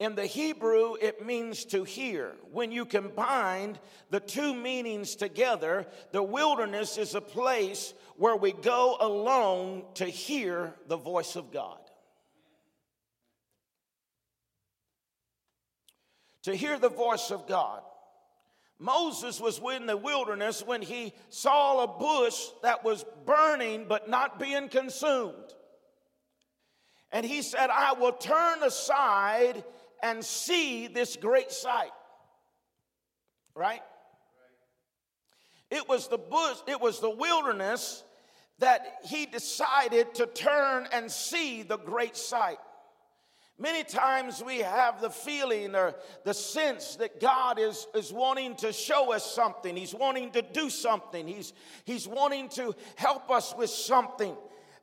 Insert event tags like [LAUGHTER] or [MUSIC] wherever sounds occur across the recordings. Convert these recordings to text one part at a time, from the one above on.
In the Hebrew, it means to hear. When you combine the two meanings together, the wilderness is a place where we go alone to hear the voice of God. To hear the voice of God. Moses was in the wilderness when he saw a bush that was burning but not being consumed. And he said, I will turn aside and see this great sight. Right? It was the bush, it was the wilderness that he decided to turn and see the great sight. Many times we have the feeling or the sense that God is, is wanting to show us something. He's wanting to do something. He's, he's wanting to help us with something.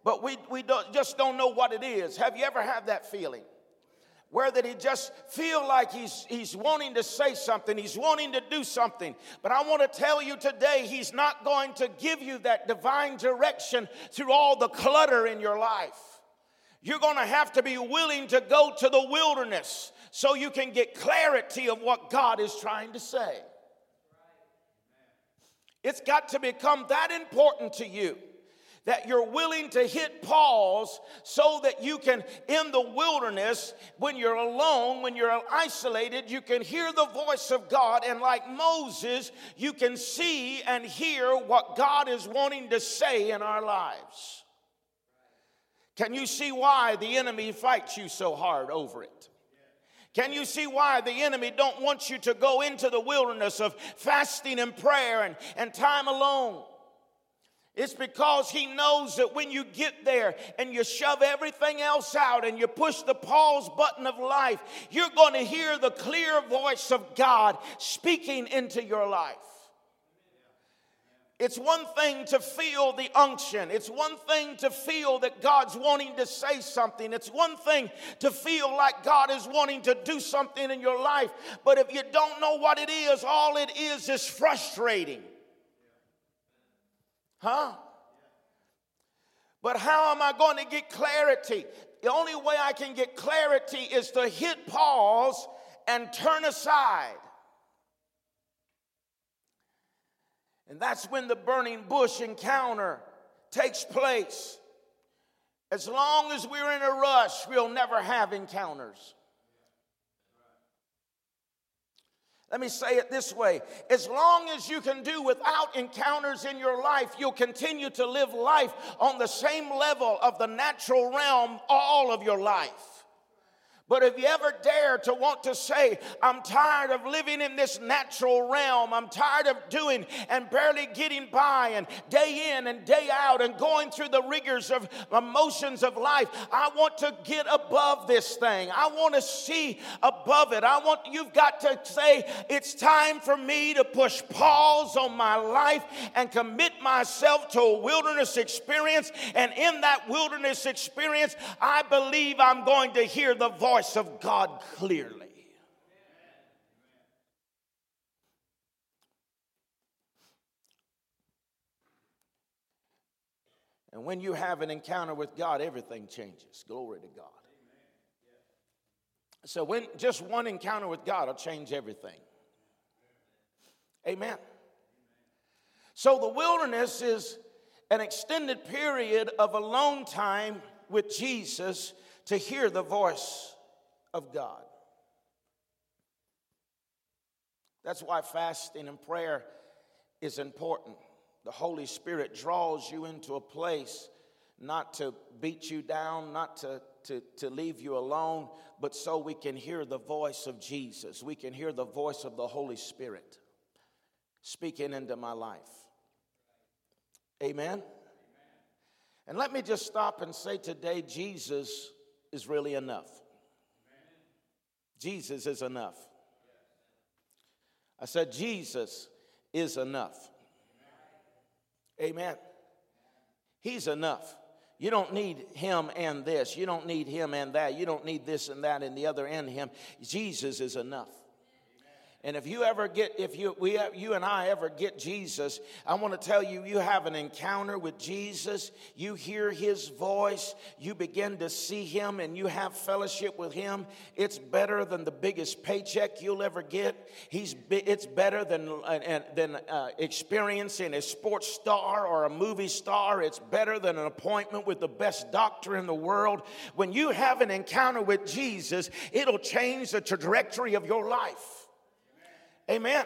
But we, we don't, just don't know what it is. Have you ever had that feeling? Where that he just feel like he's he's wanting to say something he's wanting to do something. But i want to tell you today he's not going to give you that divine direction through all the clutter in your life. You're going to have to be willing to go to the wilderness so you can get clarity of what god is trying to say. It's got to become that important to you that you're willing to hit pause so that you can, in the wilderness, when you're alone, when you're isolated, you can hear the voice of God. And like Moses, you can see and hear what God is wanting to say in our lives. Can you see why the enemy fights you so hard over it? Can you see why the enemy don't want you to go into the wilderness of fasting and prayer and, and time alone? It's because he knows that when you get there and you shove everything else out and you push the pause button of life, you're going to hear the clear voice of God speaking into your life. It's one thing to feel the unction. It's one thing to feel that God's wanting to say something. It's one thing to feel like God is wanting to do something in your life. But if you don't know what it is, all it is is frustrating. Huh? But how am I going to get clarity? The only way I can get clarity is to hit pause and turn aside. And that's when the burning bush encounter takes place. As long as we're in a rush, we'll never have encounters. Let me say it this way as long as you can do without encounters in your life, you'll continue to live life on the same level of the natural realm all of your life. But if you ever dare to want to say, I'm tired of living in this natural realm, I'm tired of doing and barely getting by, and day in and day out, and going through the rigors of emotions of life, I want to get above this thing. I want to see above it. I want, you've got to say, it's time for me to push pause on my life and commit myself to a wilderness experience. And in that wilderness experience, I believe I'm going to hear the voice voice of God clearly. And when you have an encounter with God, everything changes. Glory to God. So when just one encounter with God will change everything. Amen. So the wilderness is an extended period of alone time with Jesus to hear the voice of God. That's why fasting and prayer is important. The Holy Spirit draws you into a place not to beat you down, not to, to, to leave you alone, but so we can hear the voice of Jesus. We can hear the voice of the Holy Spirit speaking into my life. Amen? And let me just stop and say today Jesus is really enough. Jesus is enough. I said, Jesus is enough. Amen. He's enough. You don't need him and this. You don't need him and that. You don't need this and that and the other and him. Jesus is enough. And if you ever get, if you, we, you and I ever get Jesus, I want to tell you, you have an encounter with Jesus. You hear his voice. You begin to see him and you have fellowship with him. It's better than the biggest paycheck you'll ever get. He's, it's better than, uh, than uh, experiencing a sports star or a movie star. It's better than an appointment with the best doctor in the world. When you have an encounter with Jesus, it'll change the trajectory of your life. Amen.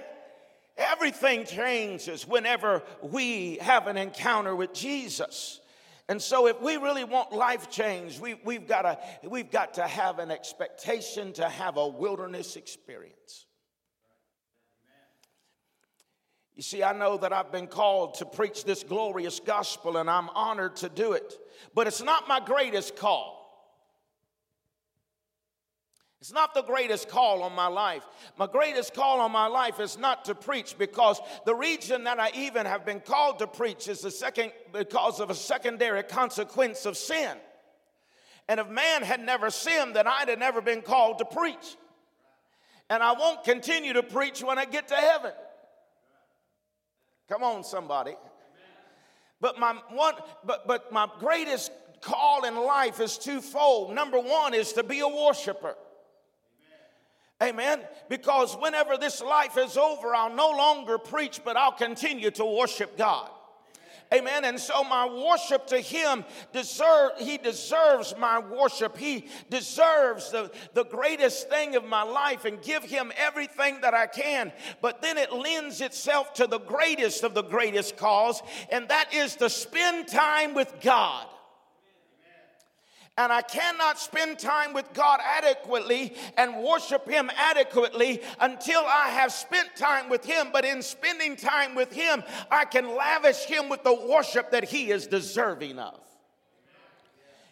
Everything changes whenever we have an encounter with Jesus. And so, if we really want life change, we, we've, got to, we've got to have an expectation to have a wilderness experience. You see, I know that I've been called to preach this glorious gospel, and I'm honored to do it. But it's not my greatest call. It's not the greatest call on my life. My greatest call on my life is not to preach because the reason that I even have been called to preach is the second because of a secondary consequence of sin. And if man had never sinned, then I'd have never been called to preach. And I won't continue to preach when I get to heaven. Come on, somebody. But my one, but but my greatest call in life is twofold. Number one is to be a worshiper. Amen. Because whenever this life is over, I'll no longer preach, but I'll continue to worship God. Amen. And so my worship to him deserve he deserves my worship. He deserves the, the greatest thing of my life and give him everything that I can. But then it lends itself to the greatest of the greatest cause, and that is to spend time with God and I cannot spend time with God adequately and worship Him adequately until I have spent time with Him. But in spending time with Him, I can lavish Him with the worship that He is deserving of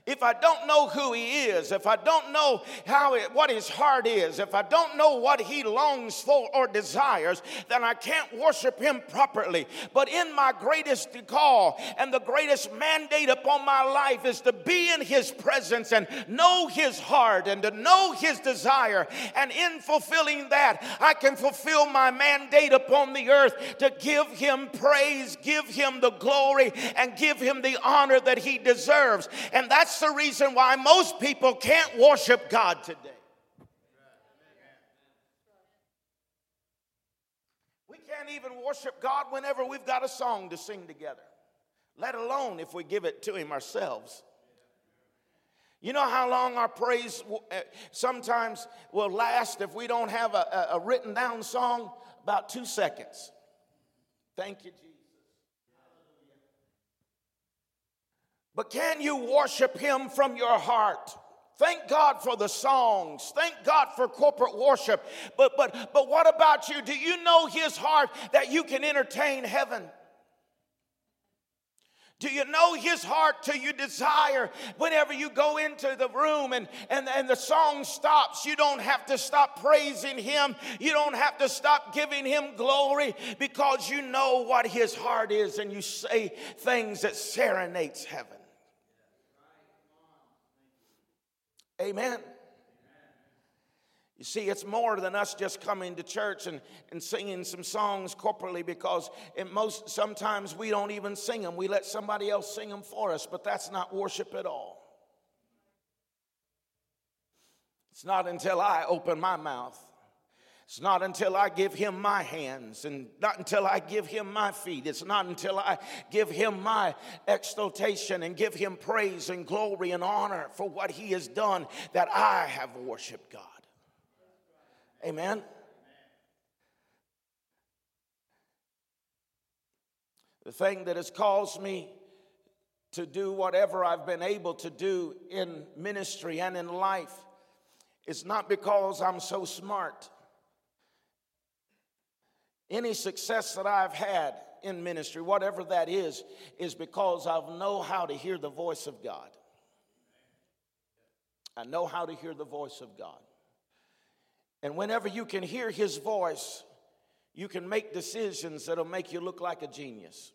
if I don't know who he is, if I don't know how it, what his heart is, if I don't know what he longs for or desires, then I can't worship him properly. But in my greatest call and the greatest mandate upon my life is to be in his presence and know his heart and to know his desire. And in fulfilling that, I can fulfill my mandate upon the earth to give him praise, give him the glory, and give him the honor that he deserves. And that's the reason why most people can't worship God today. We can't even worship God whenever we've got a song to sing together, let alone if we give it to Him ourselves. You know how long our praise uh, sometimes will last if we don't have a, a written down song? About two seconds. Thank you, Jesus. But can you worship Him from your heart? Thank God for the songs. Thank God for corporate worship. But but but what about you? Do you know his heart that you can entertain heaven? Do you know his heart till you desire whenever you go into the room and, and, and the song stops? You don't have to stop praising him. You don't have to stop giving him glory because you know what his heart is and you say things that serenades heaven. Amen. You see, it's more than us just coming to church and, and singing some songs corporately because in most sometimes we don't even sing them. We let somebody else sing them for us, but that's not worship at all. It's not until I open my mouth it's not until I give him my hands and not until I give him my feet. It's not until I give him my exaltation and give him praise and glory and honor for what he has done that I have worshiped God. Amen. The thing that has caused me to do whatever I've been able to do in ministry and in life is not because I'm so smart any success that I've had in ministry, whatever that is, is because I know how to hear the voice of God. I know how to hear the voice of God. And whenever you can hear his voice, you can make decisions that'll make you look like a genius.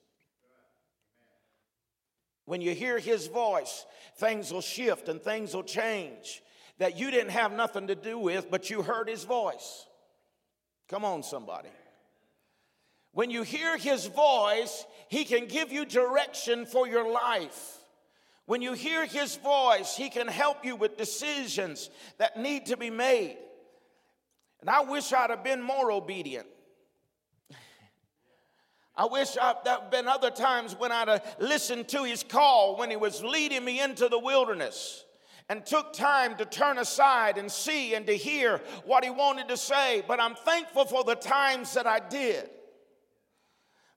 When you hear his voice, things will shift and things will change that you didn't have nothing to do with, but you heard his voice. Come on, somebody. When you hear his voice, he can give you direction for your life. When you hear his voice, he can help you with decisions that need to be made. And I wish I'd have been more obedient. I wish I, there had been other times when I'd have listened to his call when he was leading me into the wilderness and took time to turn aside and see and to hear what he wanted to say. But I'm thankful for the times that I did.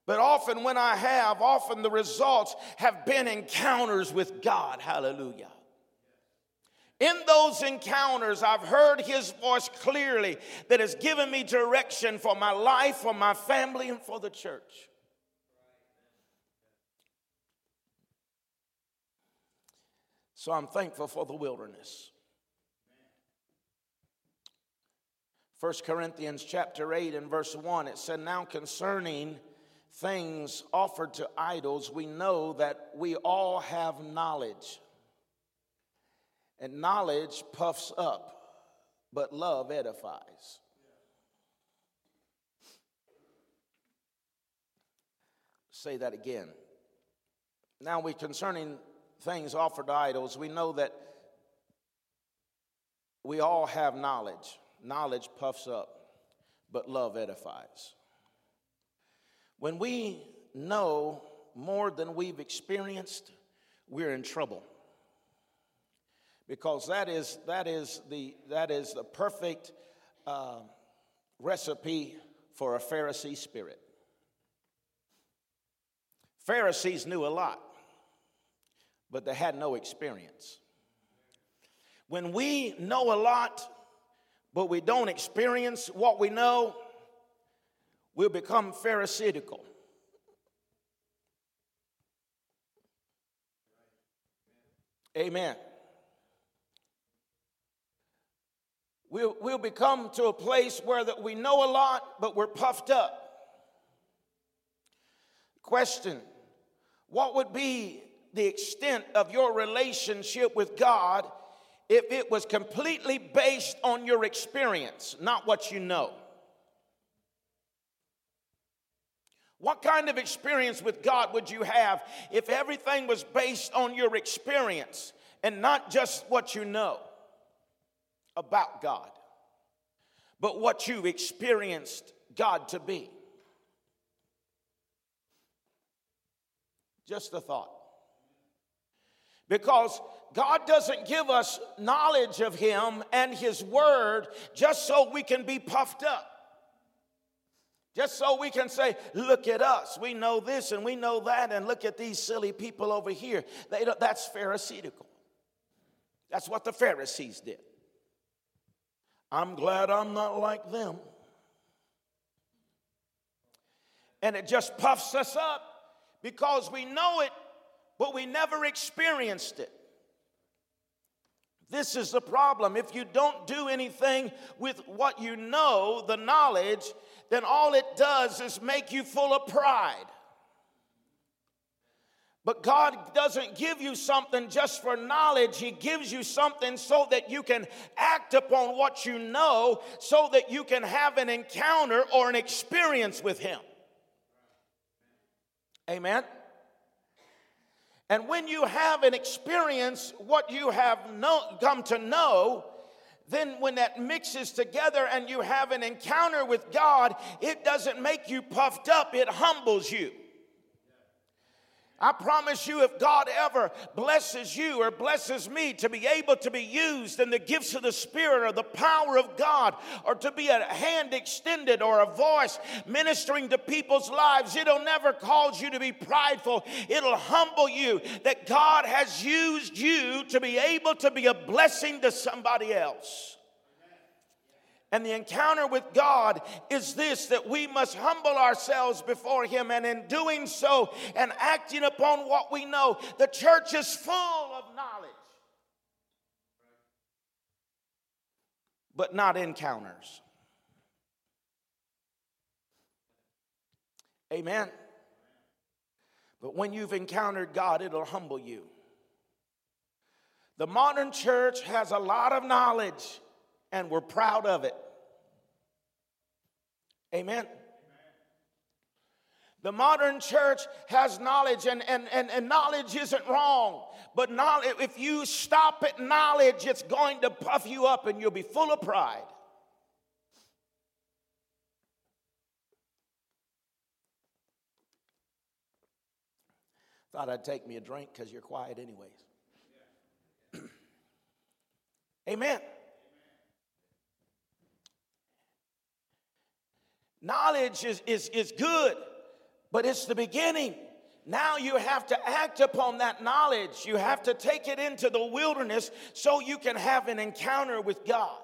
But often, when I have, often the results have been encounters with God. Hallelujah. In those encounters, I've heard his voice clearly that has given me direction for my life, for my family, and for the church. So I'm thankful for the wilderness. 1 Corinthians chapter 8 and verse 1, it said, Now concerning things offered to idols, we know that we all have knowledge. And knowledge puffs up, but love edifies. Say that again. Now, we concerning things offered to idols, we know that we all have knowledge. Knowledge puffs up, but love edifies. When we know more than we've experienced, we're in trouble. Because that is, that is, the, that is the perfect uh, recipe for a Pharisee spirit. Pharisees knew a lot but they had no experience. When we know a lot, but we don't experience what we know, we'll become pharisaical. Amen. We'll, we'll become to a place where that we know a lot, but we're puffed up. Question What would be the extent of your relationship with God if it was completely based on your experience, not what you know. What kind of experience with God would you have if everything was based on your experience and not just what you know about God, but what you experienced God to be? Just a thought. Because God doesn't give us knowledge of Him and His Word just so we can be puffed up. Just so we can say, look at us. We know this and we know that, and look at these silly people over here. They that's Pharisaical. That's what the Pharisees did. I'm glad I'm not like them. And it just puffs us up because we know it but we never experienced it. This is the problem. If you don't do anything with what you know, the knowledge, then all it does is make you full of pride. But God doesn't give you something just for knowledge. He gives you something so that you can act upon what you know, so that you can have an encounter or an experience with Him. Amen. And when you have an experience, what you have know, come to know, then when that mixes together and you have an encounter with God, it doesn't make you puffed up, it humbles you. I promise you, if God ever blesses you or blesses me to be able to be used in the gifts of the Spirit or the power of God, or to be a hand extended or a voice ministering to people's lives, it'll never cause you to be prideful. It'll humble you that God has used you to be able to be a blessing to somebody else. And the encounter with God is this that we must humble ourselves before Him, and in doing so and acting upon what we know, the church is full of knowledge, but not encounters. Amen. But when you've encountered God, it'll humble you. The modern church has a lot of knowledge and we're proud of it. Amen. The modern church has knowledge, and, and, and, and knowledge isn't wrong. But knowledge, if you stop at knowledge, it's going to puff you up and you'll be full of pride. Thought I'd take me a drink because you're quiet, anyways. [CLEARS THROAT] Amen. Knowledge is, is, is good, but it's the beginning. Now you have to act upon that knowledge. You have to take it into the wilderness so you can have an encounter with God.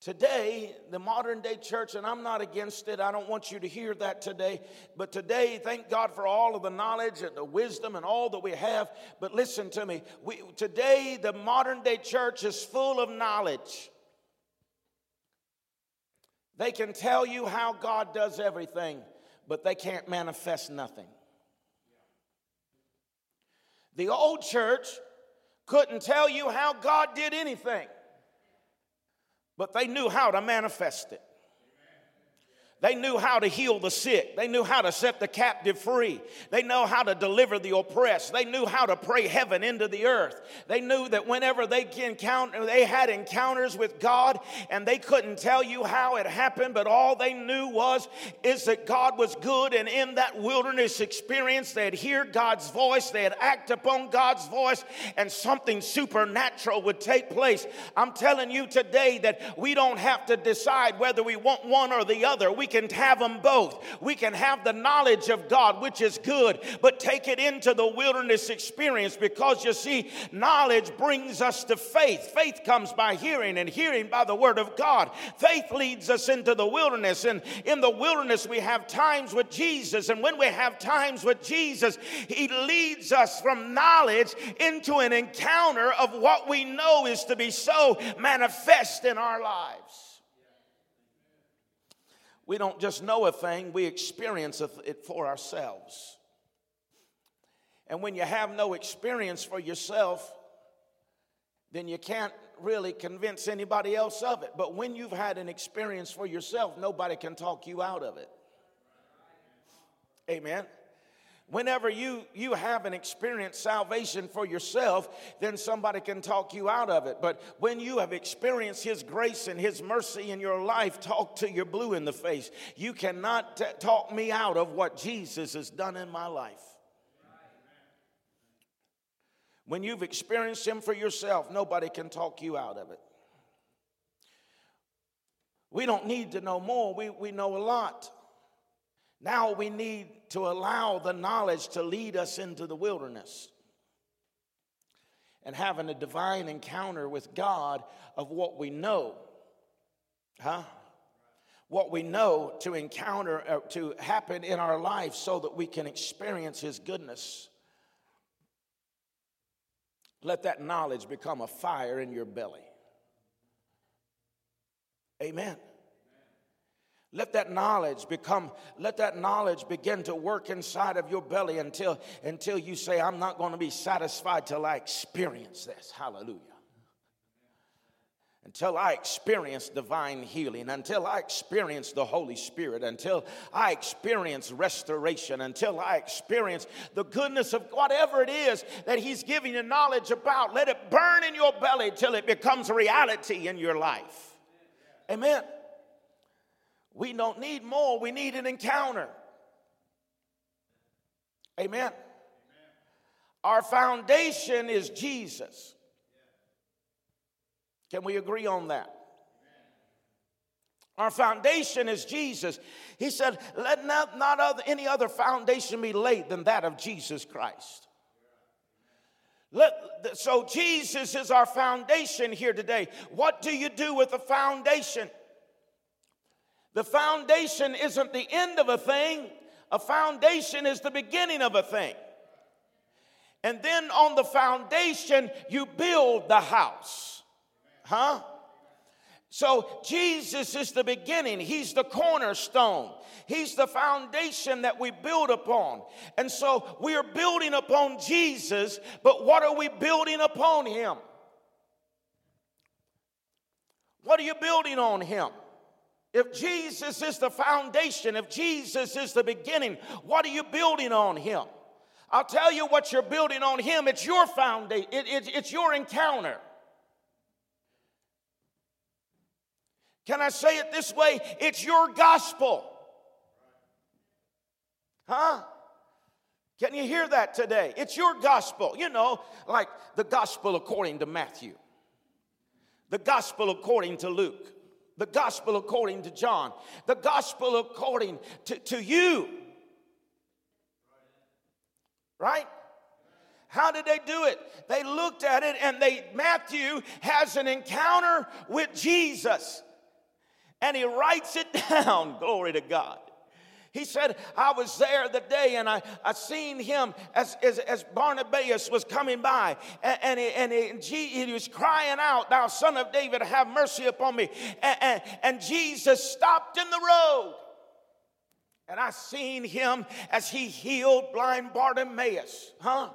Today, the modern day church, and I'm not against it, I don't want you to hear that today, but today, thank God for all of the knowledge and the wisdom and all that we have. But listen to me, we, today, the modern day church is full of knowledge. They can tell you how God does everything, but they can't manifest nothing. The old church couldn't tell you how God did anything, but they knew how to manifest it. They knew how to heal the sick. They knew how to set the captive free. They know how to deliver the oppressed. They knew how to pray heaven into the earth. They knew that whenever they encounter, they had encounters with God and they couldn't tell you how it happened, but all they knew was is that God was good and in that wilderness experience they'd hear God's voice, they'd act upon God's voice and something supernatural would take place. I'm telling you today that we don't have to decide whether we want one or the other. We can have them both. We can have the knowledge of God, which is good, but take it into the wilderness experience because you see, knowledge brings us to faith. Faith comes by hearing, and hearing by the word of God. Faith leads us into the wilderness, and in the wilderness, we have times with Jesus. And when we have times with Jesus, He leads us from knowledge into an encounter of what we know is to be so manifest in our lives. We don't just know a thing, we experience it for ourselves. And when you have no experience for yourself, then you can't really convince anybody else of it. But when you've had an experience for yourself, nobody can talk you out of it. Amen whenever you you have an experienced salvation for yourself then somebody can talk you out of it. But when you have experienced his grace and his mercy in your life talk to your blue in the face. You cannot t- talk me out of what jesus has done in my life. When you've experienced him for yourself nobody can talk you out of it. We don't need to know more. We, we know a lot. Now we need to allow the knowledge to lead us into the wilderness and having a divine encounter with God of what we know. Huh? What we know to encounter, uh, to happen in our life so that we can experience His goodness. Let that knowledge become a fire in your belly. Amen. Let that knowledge become, let that knowledge begin to work inside of your belly until, until you say, I'm not going to be satisfied till I experience this. Hallelujah. Until I experience divine healing, until I experience the Holy Spirit, until I experience restoration, until I experience the goodness of whatever it is that He's giving you knowledge about, let it burn in your belly till it becomes reality in your life. Amen. We don't need more, we need an encounter. Amen. Our foundation is Jesus. Can we agree on that? Our foundation is Jesus. He said, Let not, not other, any other foundation be laid than that of Jesus Christ. Let, so, Jesus is our foundation here today. What do you do with the foundation? The foundation isn't the end of a thing, a foundation is the beginning of a thing. And then on the foundation, you build the house. Huh? So Jesus is the beginning. He's the cornerstone. He's the foundation that we build upon. And so we are building upon Jesus, but what are we building upon him? What are you building on Him? If Jesus is the foundation, if Jesus is the beginning, what are you building on Him? I'll tell you what you're building on Him. It's your foundation, it, it, it's your encounter. Can I say it this way? It's your gospel. Huh? Can you hear that today? It's your gospel. You know, like the gospel according to Matthew, the gospel according to Luke, the gospel according to John, the gospel according to, to you. Right? How did they do it? They looked at it and they Matthew has an encounter with Jesus. And he writes it [LAUGHS] down. Glory to God. He said, I was there the day and I, I seen him as, as, as Barnabas was coming by. And, and, he, and he, he, was crying out, Thou son of David, have mercy upon me. And, and, and Jesus stopped in the road. And I seen him as he healed blind Bartimaeus. Huh?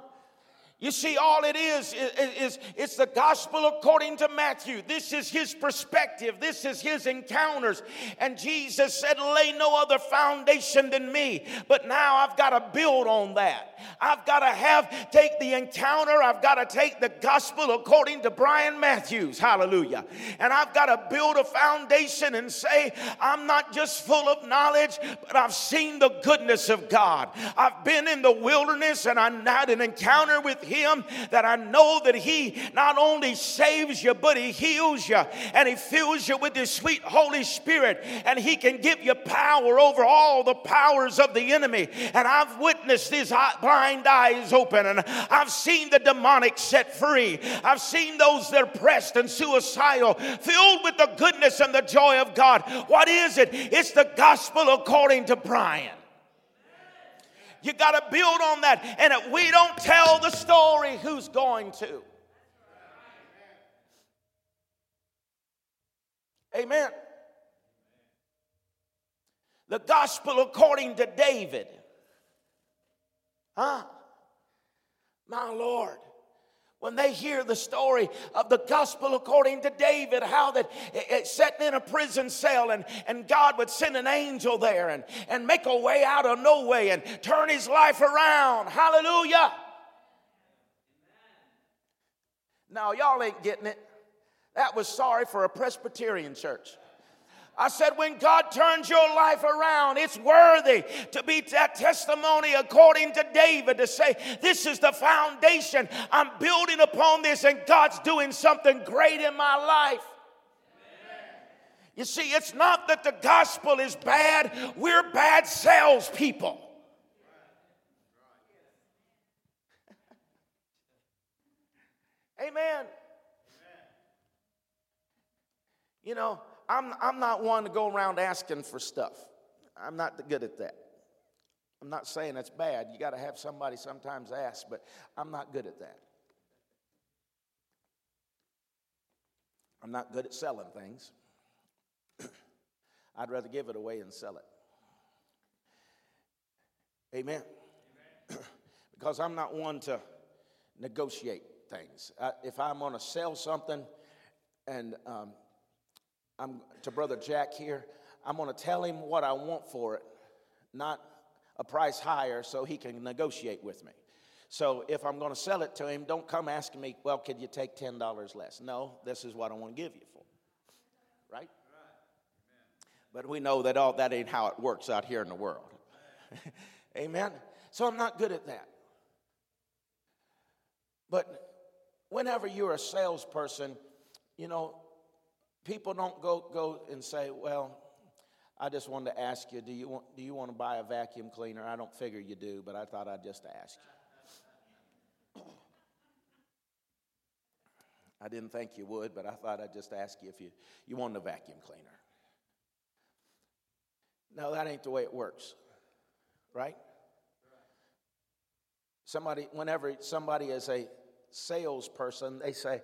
You see, all it is, is, is, it's the gospel according to Matthew. This is his perspective. This is his encounters. And Jesus said, lay no other foundation than me. But now I've got to build on that. I've got to have, take the encounter. I've got to take the gospel according to Brian Matthews. Hallelujah. And I've got to build a foundation and say, I'm not just full of knowledge, but I've seen the goodness of God. I've been in the wilderness and I had an encounter with him him that I know that He not only saves you, but He heals you and He fills you with His sweet Holy Spirit and He can give you power over all the powers of the enemy. And I've witnessed His blind eyes open and I've seen the demonic set free. I've seen those that are pressed and suicidal filled with the goodness and the joy of God. What is it? It's the gospel according to Brian. You got to build on that. And if we don't tell the story, who's going to? Amen. The gospel according to David. Huh? My Lord when they hear the story of the gospel according to David, how that it, sat in a prison cell and, and God would send an angel there and, and make a way out of no way and turn his life around. Hallelujah. Now, y'all ain't getting it. That was sorry for a Presbyterian church. I said, when God turns your life around, it's worthy to be that testimony according to David to say, This is the foundation. I'm building upon this, and God's doing something great in my life. You see, it's not that the gospel is bad, we're bad salespeople. [LAUGHS] Amen. You know, I'm, I'm not one to go around asking for stuff. I'm not good at that. I'm not saying that's bad. You got to have somebody sometimes ask, but I'm not good at that. I'm not good at selling things. [CLEARS THROAT] I'd rather give it away and sell it. Amen. Amen. [CLEARS THROAT] because I'm not one to negotiate things. I, if I'm going to sell something and um, I'm to Brother Jack here. I'm going to tell him what I want for it, not a price higher so he can negotiate with me. So if I'm going to sell it to him, don't come asking me, well, could you take $10 less? No, this is what I want to give you for. Right? But we know that all that ain't how it works out here in the world. [LAUGHS] Amen. So I'm not good at that. But whenever you're a salesperson, you know, people don't go, go and say, well, I just wanted to ask you, do you, want, do you want to buy a vacuum cleaner? I don't figure you do, but I thought I'd just ask you. I didn't think you would, but I thought I'd just ask you if you, you wanted a vacuum cleaner. No, that ain't the way it works, right? Somebody, whenever somebody is a salesperson, they say,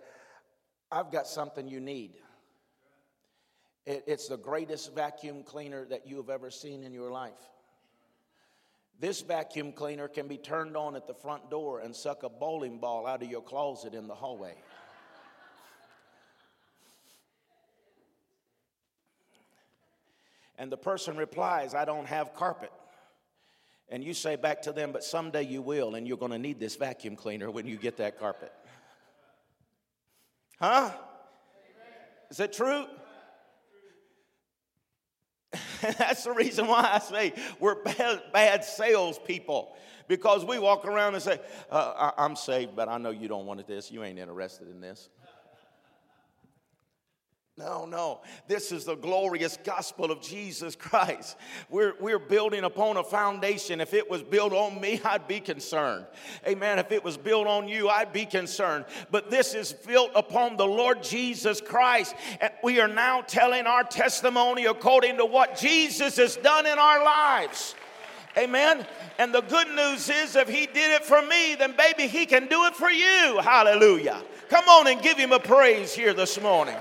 I've got something you need. It's the greatest vacuum cleaner that you have ever seen in your life. This vacuum cleaner can be turned on at the front door and suck a bowling ball out of your closet in the hallway. and the person replies, I don't have carpet. And you say back to them, but someday you will, and you're going to need this vacuum cleaner when you get that carpet. Huh? Is that true? [LAUGHS] That's the reason why I say we're bad, bad salespeople because we walk around and say, uh, I'm saved, but I know you don't want this. You ain't interested in this. No, no. This is the glorious gospel of Jesus Christ. We're, we're building upon a foundation. If it was built on me, I'd be concerned. Amen. If it was built on you, I'd be concerned. But this is built upon the Lord Jesus Christ. And we are now telling our testimony according to what Jesus has done in our lives. Amen. And the good news is, if He did it for me, then baby, He can do it for you. Hallelujah. Come on and give Him a praise here this morning.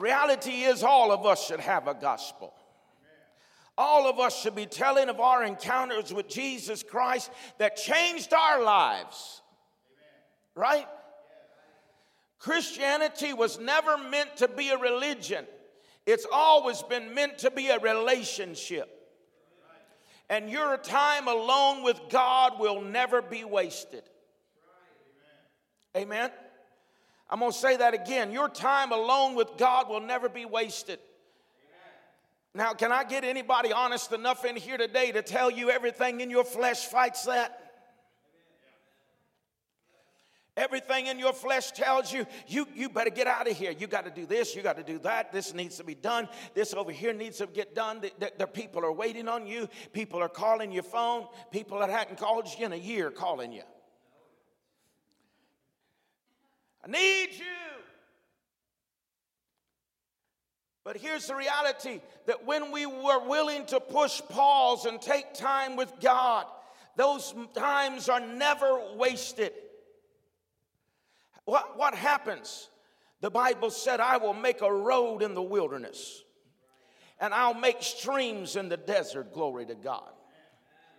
Reality is, all of us should have a gospel. All of us should be telling of our encounters with Jesus Christ that changed our lives. Right? Christianity was never meant to be a religion, it's always been meant to be a relationship. And your time alone with God will never be wasted. Amen. I'm going to say that again. Your time alone with God will never be wasted. Now, can I get anybody honest enough in here today to tell you everything in your flesh fights that? Everything in your flesh tells you, you, you better get out of here. You got to do this, you got to do that. This needs to be done. This over here needs to get done. The, the, the people are waiting on you. People are calling your phone. People that hadn't called you in a year calling you. I need you. But here's the reality that when we were willing to push pause and take time with God, those times are never wasted. What, what happens? The Bible said, I will make a road in the wilderness and I'll make streams in the desert. Glory to God.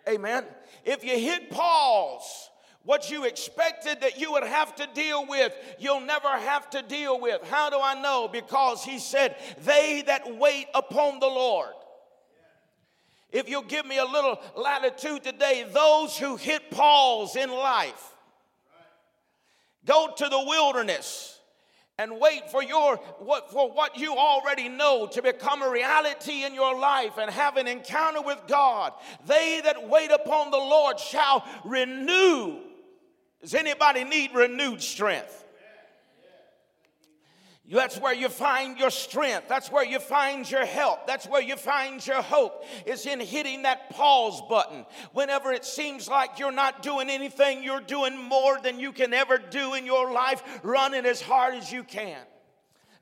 Amen. If you hit pause, what you expected that you would have to deal with, you'll never have to deal with. How do I know? Because he said, They that wait upon the Lord. If you'll give me a little latitude today, those who hit pause in life, go to the wilderness and wait for your what for what you already know to become a reality in your life and have an encounter with God. They that wait upon the Lord shall renew does anybody need renewed strength? That's where you find your strength. That's where you find your help. That's where you find your hope. Is in hitting that pause button. Whenever it seems like you're not doing anything, you're doing more than you can ever do in your life, running as hard as you can.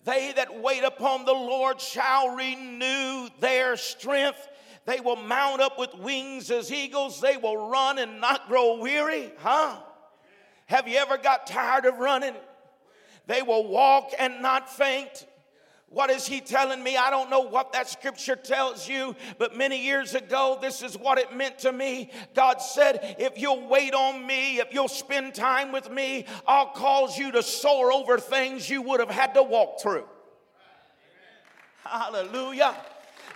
They that wait upon the Lord shall renew their strength. They will mount up with wings as eagles. They will run and not grow weary. Huh? Have you ever got tired of running? They will walk and not faint. What is he telling me? I don't know what that scripture tells you, but many years ago, this is what it meant to me. God said, If you'll wait on me, if you'll spend time with me, I'll cause you to soar over things you would have had to walk through. Hallelujah.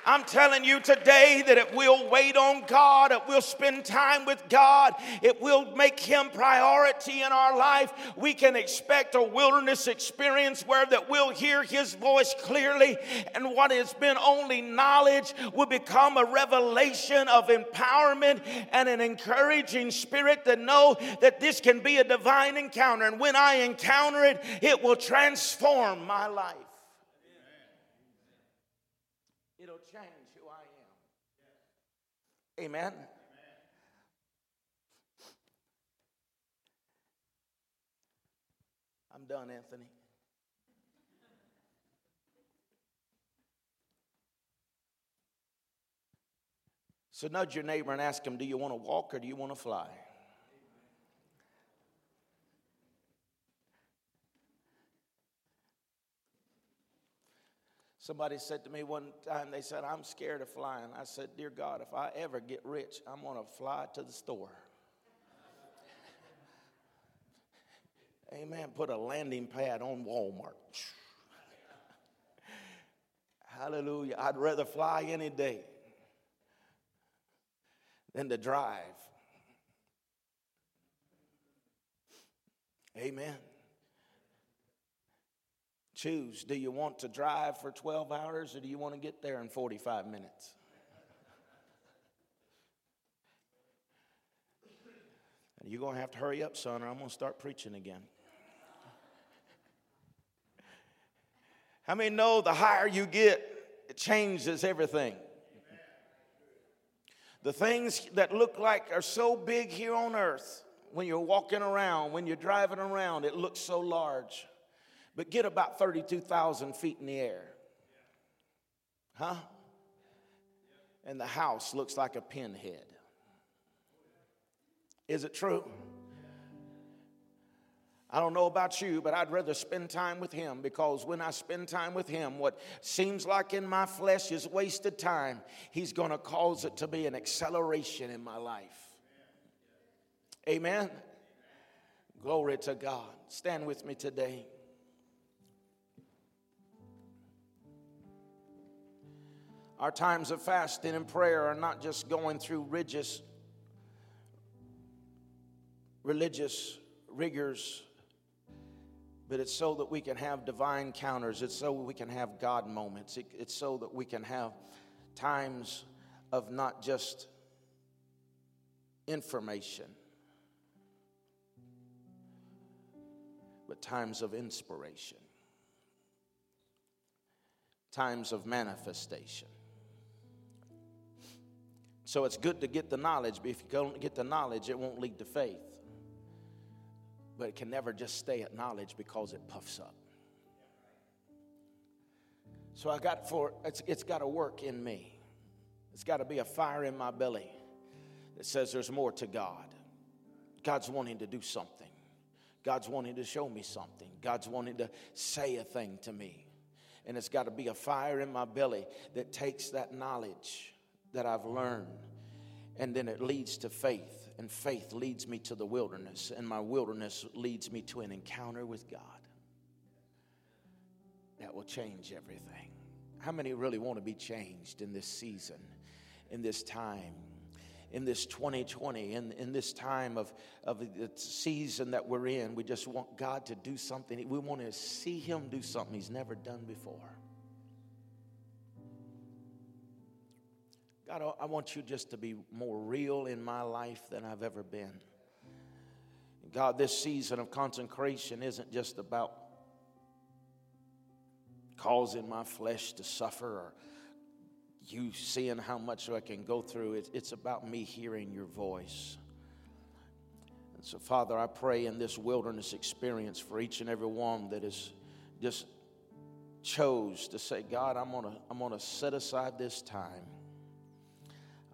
I'm telling you today that if we'll wait on God, if we'll spend time with God, if we'll make Him priority in our life, we can expect a wilderness experience where that we'll hear His voice clearly, and what has been only knowledge will become a revelation of empowerment and an encouraging spirit to know that this can be a divine encounter. And when I encounter it, it will transform my life. Amen. I'm done, Anthony. So nudge your neighbor and ask him, Do you want to walk or do you want to fly? Somebody said to me one time, they said, I'm scared of flying. I said, Dear God, if I ever get rich, I'm going to fly to the store. [LAUGHS] Amen. Put a landing pad on Walmart. [LAUGHS] Hallelujah. I'd rather fly any day than to drive. Amen. Choose. Do you want to drive for 12 hours or do you want to get there in 45 minutes? [LAUGHS] You're going to have to hurry up, son, or I'm going to start preaching again. [LAUGHS] How many know the higher you get, it changes everything? The things that look like are so big here on earth, when you're walking around, when you're driving around, it looks so large. But get about 32,000 feet in the air. Huh? And the house looks like a pinhead. Is it true? I don't know about you, but I'd rather spend time with Him because when I spend time with Him, what seems like in my flesh is wasted time, He's going to cause it to be an acceleration in my life. Amen. Glory to God. Stand with me today. Our times of fasting and prayer are not just going through religious, religious rigors, but it's so that we can have divine counters. It's so we can have God moments. It, it's so that we can have times of not just information, but times of inspiration, times of manifestation. So it's good to get the knowledge, but if you don't get the knowledge, it won't lead to faith. But it can never just stay at knowledge because it puffs up. So I got for it's, it's got to work in me. It's got to be a fire in my belly that says there's more to God. God's wanting to do something. God's wanting to show me something. God's wanting to say a thing to me. And it's got to be a fire in my belly that takes that knowledge that I've learned. And then it leads to faith, and faith leads me to the wilderness, and my wilderness leads me to an encounter with God that will change everything. How many really want to be changed in this season, in this time? in this 2020, in, in this time of, of the season that we're in. We just want God to do something. We want to see Him do something He's never done before. God, I want you just to be more real in my life than I've ever been. God, this season of consecration isn't just about causing my flesh to suffer or you seeing how much I can go through. It's about me hearing your voice. And so, Father, I pray in this wilderness experience for each and every one that is just chose to say, God, I'm gonna, I'm gonna set aside this time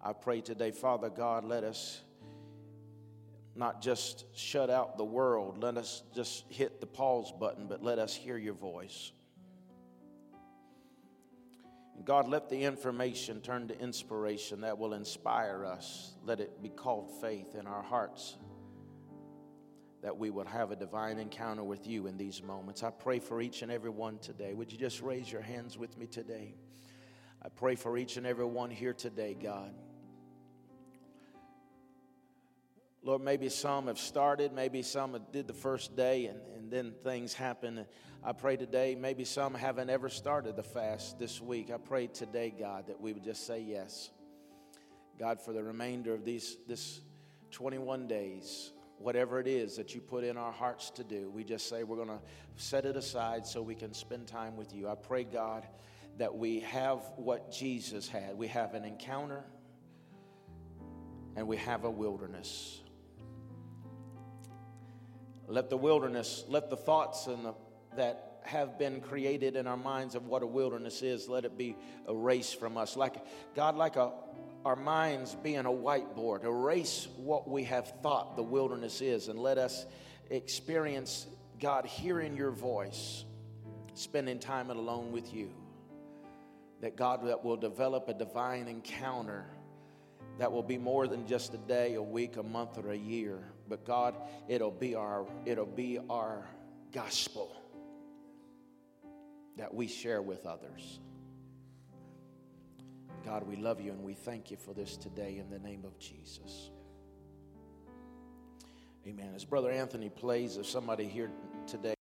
I pray today, Father God, let us not just shut out the world, let us just hit the pause button, but let us hear your voice. God, let the information turn to inspiration that will inspire us. Let it be called faith in our hearts that we would have a divine encounter with you in these moments. I pray for each and every one today. Would you just raise your hands with me today? I pray for each and every one here today, God. Lord, maybe some have started, maybe some did the first day and, and then things happen. I pray today, maybe some haven't ever started the fast this week. I pray today, God, that we would just say yes. God, for the remainder of these this 21 days, whatever it is that you put in our hearts to do, we just say we're going to set it aside so we can spend time with you. I pray, God, that we have what Jesus had. We have an encounter and we have a wilderness. Let the wilderness, let the thoughts and the, that have been created in our minds of what a wilderness is, let it be erased from us. Like God, like a our minds being a whiteboard, erase what we have thought the wilderness is, and let us experience God hearing your voice, spending time alone with you. That God that will develop a divine encounter that will be more than just a day, a week, a month, or a year but God, it'll be our it'll be our gospel that we share with others. God, we love you and we thank you for this today in the name of Jesus. Amen. As Brother Anthony plays, if somebody here today